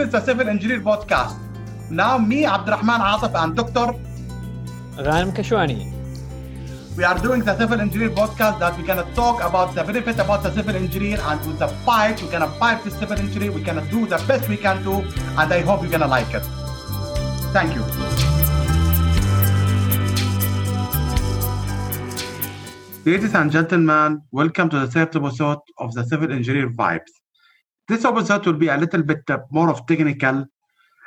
is the Civil Engineer Podcast. Now, me, Abdurrahman Atif, and Dr. Ghanem Kashwani. We are doing the Civil Engineer Podcast that we're going to talk about the benefit about the civil engineer and with the fight, we're going to fight the civil engineer. We're going to do the best we can do, and I hope you're going to like it. Thank you. Ladies and gentlemen, welcome to the third episode of the Civil Engineer Vibes. This episode will be a little bit uh, more of technical.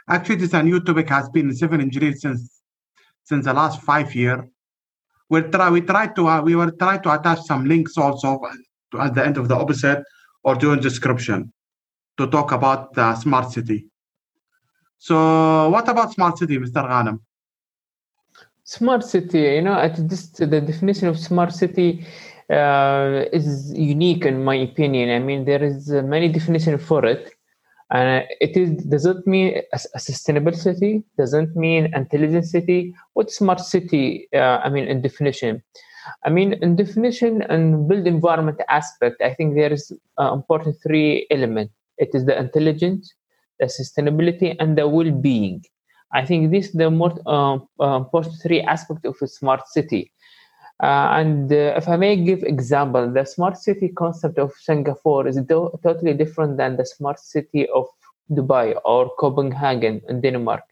Actually, this new topic has been civil engineering since since the last five year. We'll try we try to uh, we will try to attach some links also to, at the end of the episode or during description to talk about the smart city. So, what about smart city, Mr. Ghanem? Smart city, you know, at this the definition of smart city uh, is unique in my opinion. I mean, there is uh, many definition for it, and it is doesn't mean a, a, sustainable city, doesn't mean intelligent city. What smart city? Uh, I mean, in definition. I mean, in definition and build environment aspect, I think there is uh, important three elements. It is the intelligence, the sustainability, and the well-being. I think this is the most uh, uh, important three aspects of a smart city. Uh, and uh, if I may give example, the smart city concept of Singapore is do- totally different than the smart city of Dubai or Copenhagen in Denmark.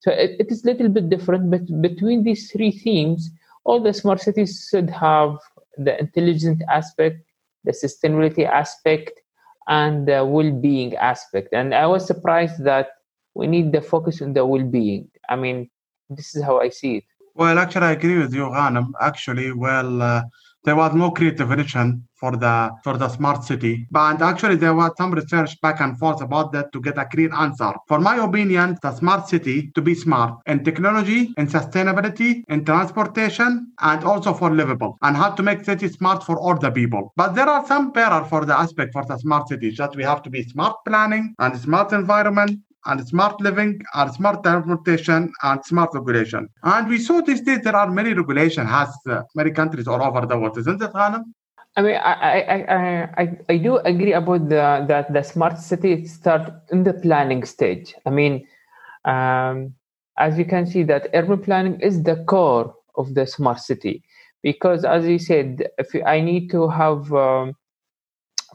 So it, it is a little bit different, but between these three themes, all the smart cities should have the intelligent aspect, the sustainability aspect, and the well-being aspect. And I was surprised that we need the focus on the well-being. I mean, this is how I see it. Well, actually, I agree with you, Ghanem. Actually, well, uh, there was no clear definition for the for the smart city, but actually there was some research back and forth about that to get a clear answer. For my opinion, the smart city to be smart in technology, in sustainability, in transportation, and also for livable, and how to make city smart for all the people. But there are some barrier for the aspect for the smart city. that we have to be smart planning and smart environment and smart living and smart transportation and smart regulation. And we saw these days there are many regulation has uh, many countries all over the world, isn't it, Ghanem? I mean, I, I, I, I, do agree about the that the smart city start in the planning stage. I mean, um, as you can see, that urban planning is the core of the smart city because, as you said, if I need to have um,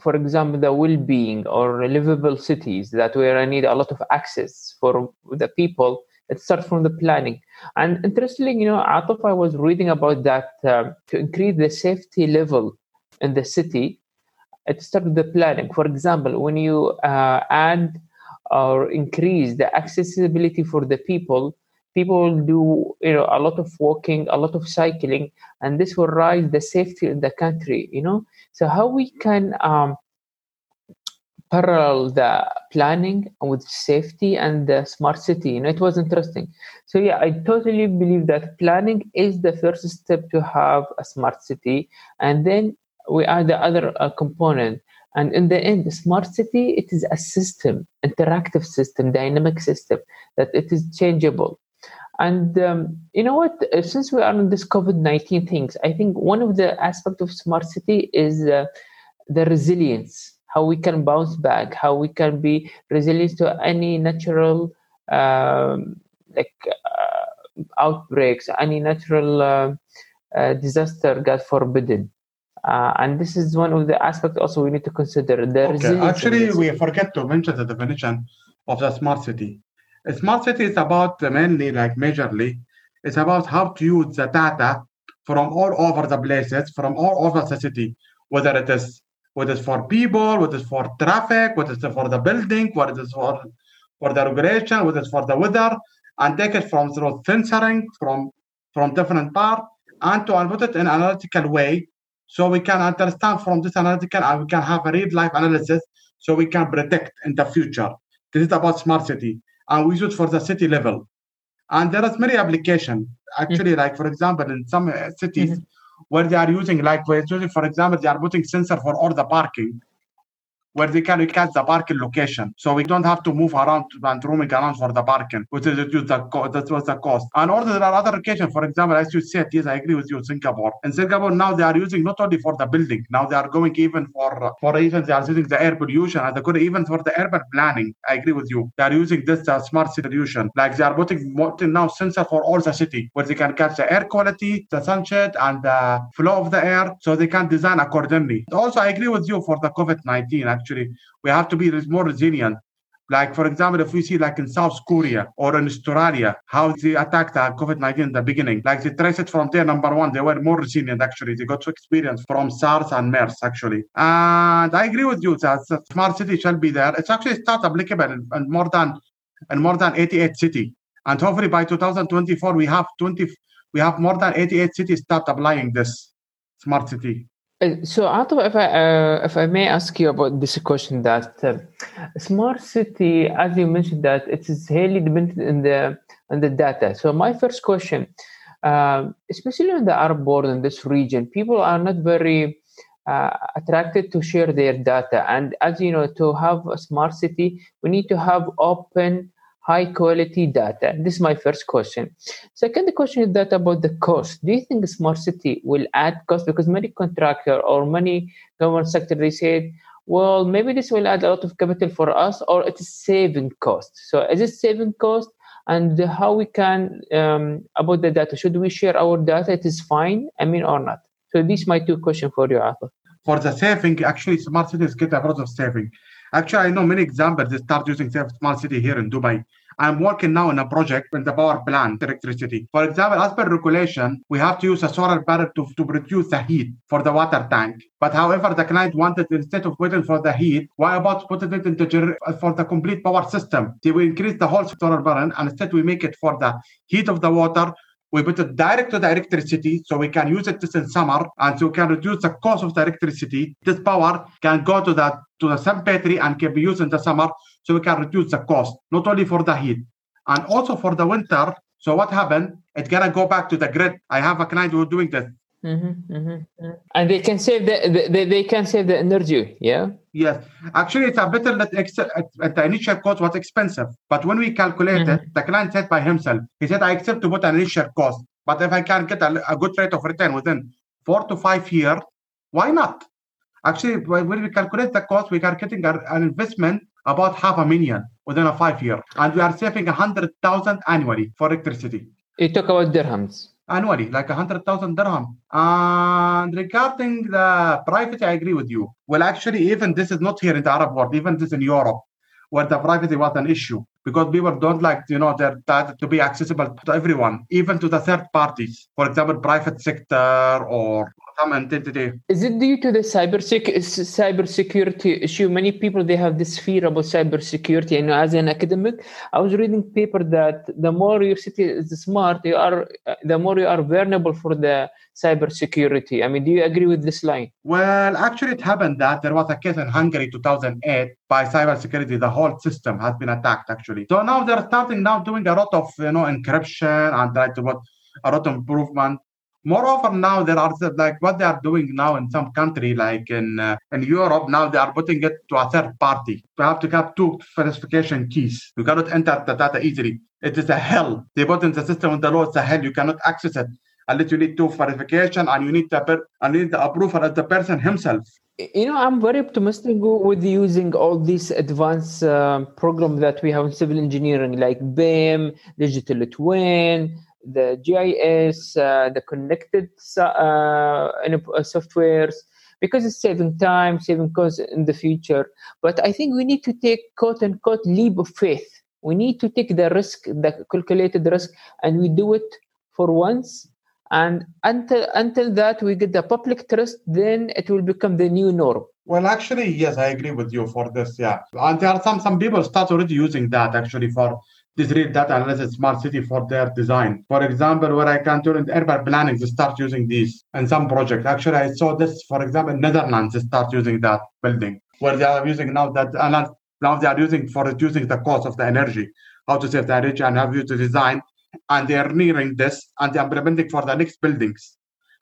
for example, the well-being or livable cities that where I need a lot of access for the people. It starts from the planning. And interestingly, you know, Atif, I was reading about that um, to increase the safety level in the city, it starts with the planning. For example, when you uh, add or increase the accessibility for the people, people do you know a lot of walking, a lot of cycling, and this will rise the safety in the country. You know, so how we can um, parallel the planning with safety and the smart city. You know, it was interesting. So yeah, I totally believe that planning is the first step to have a smart city, and then we add the other uh, component. And in the end, the smart city it is a system, interactive system, dynamic system that it is changeable. And um, you know what? Since we are on this COVID nineteen things, I think one of the aspects of smart city is uh, the resilience how we can bounce back, how we can be resilient to any natural um, like uh, outbreaks, any natural uh, uh, disaster, God forbidden. Uh, and this is one of the aspects also we need to consider. The okay. Actually, we forget to mention the definition of the smart city. A smart city is about mainly, like majorly, it's about how to use the data from all over the places, from all over the city, whether it is what is for people, what is for traffic, what is for the building, what is for for the regulation, what is for the weather, and take it from through censoring from from different parts and to put it in analytical way so we can understand from this analytical and we can have a real life analysis so we can predict in the future. This is about smart city and we use it for the city level. And there is many application actually, mm-hmm. like for example, in some uh, cities, mm-hmm where they are using like for example they are putting sensor for all the parking where they can catch the parking location. So we don't have to move around and roaming around for the parking, which is reduce the co- that was the cost. And also there are other occasions, for example, as you said, yes, I agree with you, Singapore. In Singapore now they are using not only for the building, now they are going even for for even they are using the air pollution and they could even for the urban planning. I agree with you. They are using this uh, smart solution. Like they are putting, now sensor for all the city where they can catch the air quality, the sunshine, and the flow of the air, so they can design accordingly. Also, I agree with you for the COVID-19. Actually, we have to be more resilient. Like, for example, if we see like in South Korea or in Australia, how they attacked the COVID-19 in the beginning, like they traced it from there, number one, they were more resilient actually. They got to experience from SARS and MERS actually. And I agree with you that smart city shall be there. It's actually start applicable in, in more than in more than 88 city. And hopefully by 2024, we have 20, we have more than 88 cities start applying this smart city. Uh, so, Atif, if I uh, if I may ask you about this question, that uh, smart city, as you mentioned, that it is highly dependent on the on the data. So, my first question, um, especially in the Arab world in this region, people are not very uh, attracted to share their data. And as you know, to have a smart city, we need to have open high quality data? This is my first question. Second question is that about the cost. Do you think smart city will add cost? Because many contractor or many government sector they said, well, maybe this will add a lot of capital for us, or it is saving cost. So is it saving cost? And how we can um, about the data? Should we share our data? It is fine. I mean, or not? So these my two questions for you, Atif. For the saving, actually, smart cities get a lot of saving. Actually, I know many examples that start using smart city here in Dubai. I'm working now on a project in the power plant electricity. For example, as per regulation, we have to use a solar panel to, to produce the heat for the water tank. But however, the client wanted instead of waiting for the heat, why about putting it into gener- uh, for the complete power system? They will increase the whole solar panel and instead we make it for the heat of the water we put it direct to the electricity so we can use it this in summer and so we can reduce the cost of the electricity. This power can go to the to the sun battery and can be used in the summer so we can reduce the cost, not only for the heat and also for the winter. So what happened? It's gonna go back to the grid. I have a client who's doing this. Mm-hmm, mm-hmm. And they can save the, the, they can save the energy, yeah. Yes, actually, it's a better that ex- at the initial cost was expensive, but when we calculated, mm-hmm. the client said by himself, he said, "I accept to put an initial cost, but if I can get a, a good rate of return within four to five years, why not?" Actually, when we calculate the cost, we are getting an investment about half a million within a five year, and we are saving a hundred thousand annually for electricity. You talk about dirhams annually, like a hundred thousand dirham. And regarding the privacy, I agree with you. Well, actually, even this is not here in the Arab world, even this in Europe, where the privacy was an issue because people don't like you know their data to be accessible to everyone, even to the third parties. For example, private sector or some entity. Is it due to the cyber sec- cyber security issue? Many people they have this fear about cyber security. And as an academic, I was reading paper that the more your city is smart, you are the more you are vulnerable for the cyber security. I mean, do you agree with this line? Well, actually, it happened that there was a case in Hungary 2008 by cyber security. The whole system has been attacked actually. So now they're starting now doing a lot of you know encryption and like what a lot of improvement Moreover, now there are like what they are doing now in some country, like in uh, in Europe. Now they are putting it to a third party. You have to have two verification keys. You cannot enter the data easily. It is a hell. They put in the system in the law. It's a hell. You cannot access it unless you need two verification and you need the per- and need the approval of the person himself. You know, I'm very optimistic with using all these advanced uh, programs that we have in civil engineering, like BIM, digital twin, the GIS, uh, the connected uh, uh, softwares, because it's saving time, saving costs in the future. But I think we need to take quote unquote leap of faith. We need to take the risk, the calculated risk, and we do it for once. And until until that we get the public trust, then it will become the new norm. Well, actually, yes, I agree with you for this. Yeah, and there are some some people start already using that actually for this real data analysis smart city for their design. For example, where I can turn in urban planning to start using these and some project. Actually, I saw this, for example, Netherlands start using that building where they are using now that and now they are using for reducing the cost of the energy, how to save the energy and have you to design. And they are nearing this and they are implementing for the next buildings.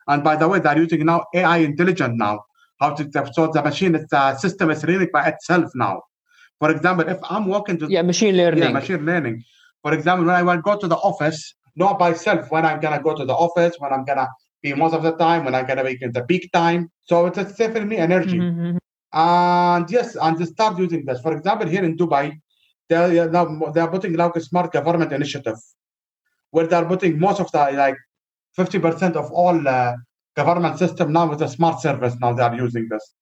And by the way, they're using now AI intelligent now how to so the machine a system is reading by itself now. For example, if I'm walking to yeah machine learning yeah, machine learning. For example, when I want to go to the office, not by self when I'm gonna go to the office, when I'm gonna be most of the time, when I'm gonna be in the peak time. So it's saving me energy. Mhm. And yes, and they start using this. For example, here in Dubai, they are now they are putting like a smart government initiative, where they are putting most of the like fifty percent of all uh, government system now with a smart service. Now they are using this.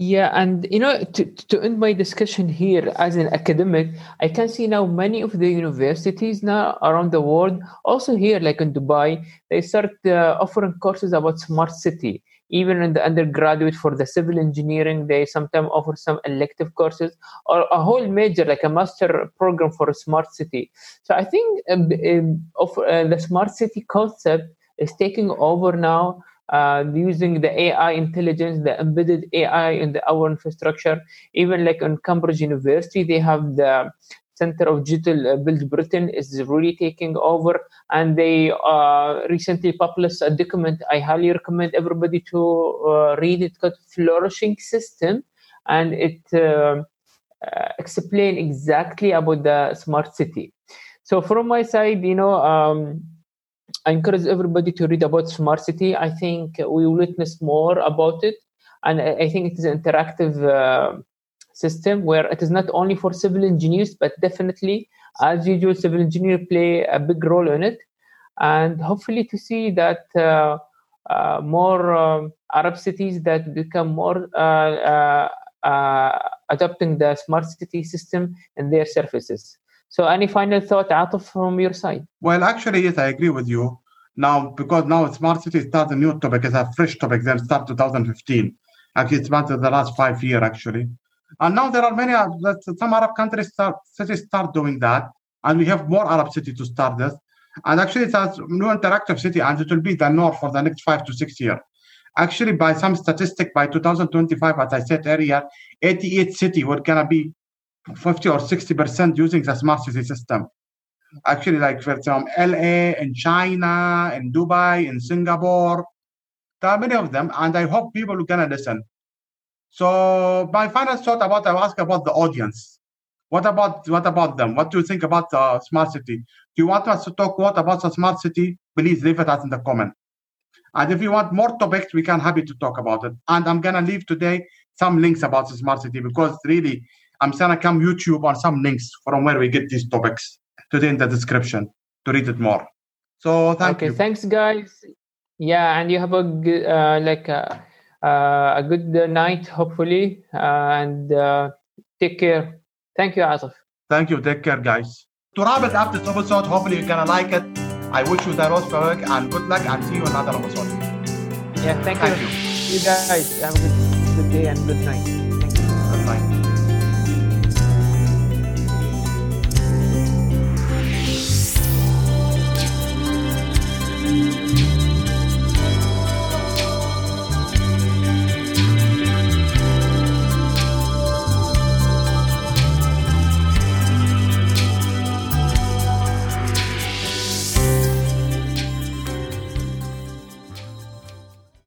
Yeah, and you know, to, to end my discussion here as an academic, I can see now many of the universities now around the world, also here, like in Dubai, they start uh, offering courses about smart city. Even in the undergraduate for the civil engineering, they sometimes offer some elective courses or a whole major, like a master program for a smart city. So I think um, um, of, uh, the smart city concept is taking over now uh, using the AI intelligence, the embedded AI in the our infrastructure. Even like in Cambridge University, they have the Center of Digital uh, Built Britain is really taking over, and they uh, recently published a document. I highly recommend everybody to uh, read it. Called "Flourishing System," and it explain exactly about the smart city. So from my side, you know. Um, I encourage everybody to read about smart city. I think we will witness more about it, and I I think it is an interactive uh, system where it is not only for civil engineers, but definitely, as usual, civil engineers play a big role in it, and hopefully to see that uh, uh, more um, Arab cities that become more uh, uh, uh, adopting the smart city system in their services. So, any final thought, Atif, from your side? Well, actually, yes, I agree with you. Now, because now smart city starts a new topic, it's a fresh topic. Then start 2015. Actually, it's about the last five year actually. And now there are many that some Arab countries start cities start doing that, and we have more Arab cities to start this. And actually, it's a new interactive city, and it will be the norm for the next five to six years. Actually, by some statistic, by 2025, as I said earlier, 88 city were gonna be 50 or 60 percent using the smart city system. Actually, like for from LA in China, in Dubai, in Singapore, there are many of them, and I hope people are gonna listen. So my final thought about I ask about the audience. What about what about them? What do you think about the smart city? Do you want us to talk what about the smart city? Please leave it as in the comment. And if you want more topics, we can happy to talk about it. And I'm gonna leave today some links about the smart city because really I'm gonna come YouTube on some links from where we get these topics today in the description to read it more. So thank you. okay, you. thanks, guys. Yeah, and you have a uh, like a, uh, a good uh, night, hopefully, uh, and uh, take care. Thank you, Atif. Thank you. Take care, guys. To wrap it up this episode, hopefully you're gonna like it. I wish you the most work and good luck and see you another episode. Yeah, thank, Thank you. you. You guys have a good, good day and good night.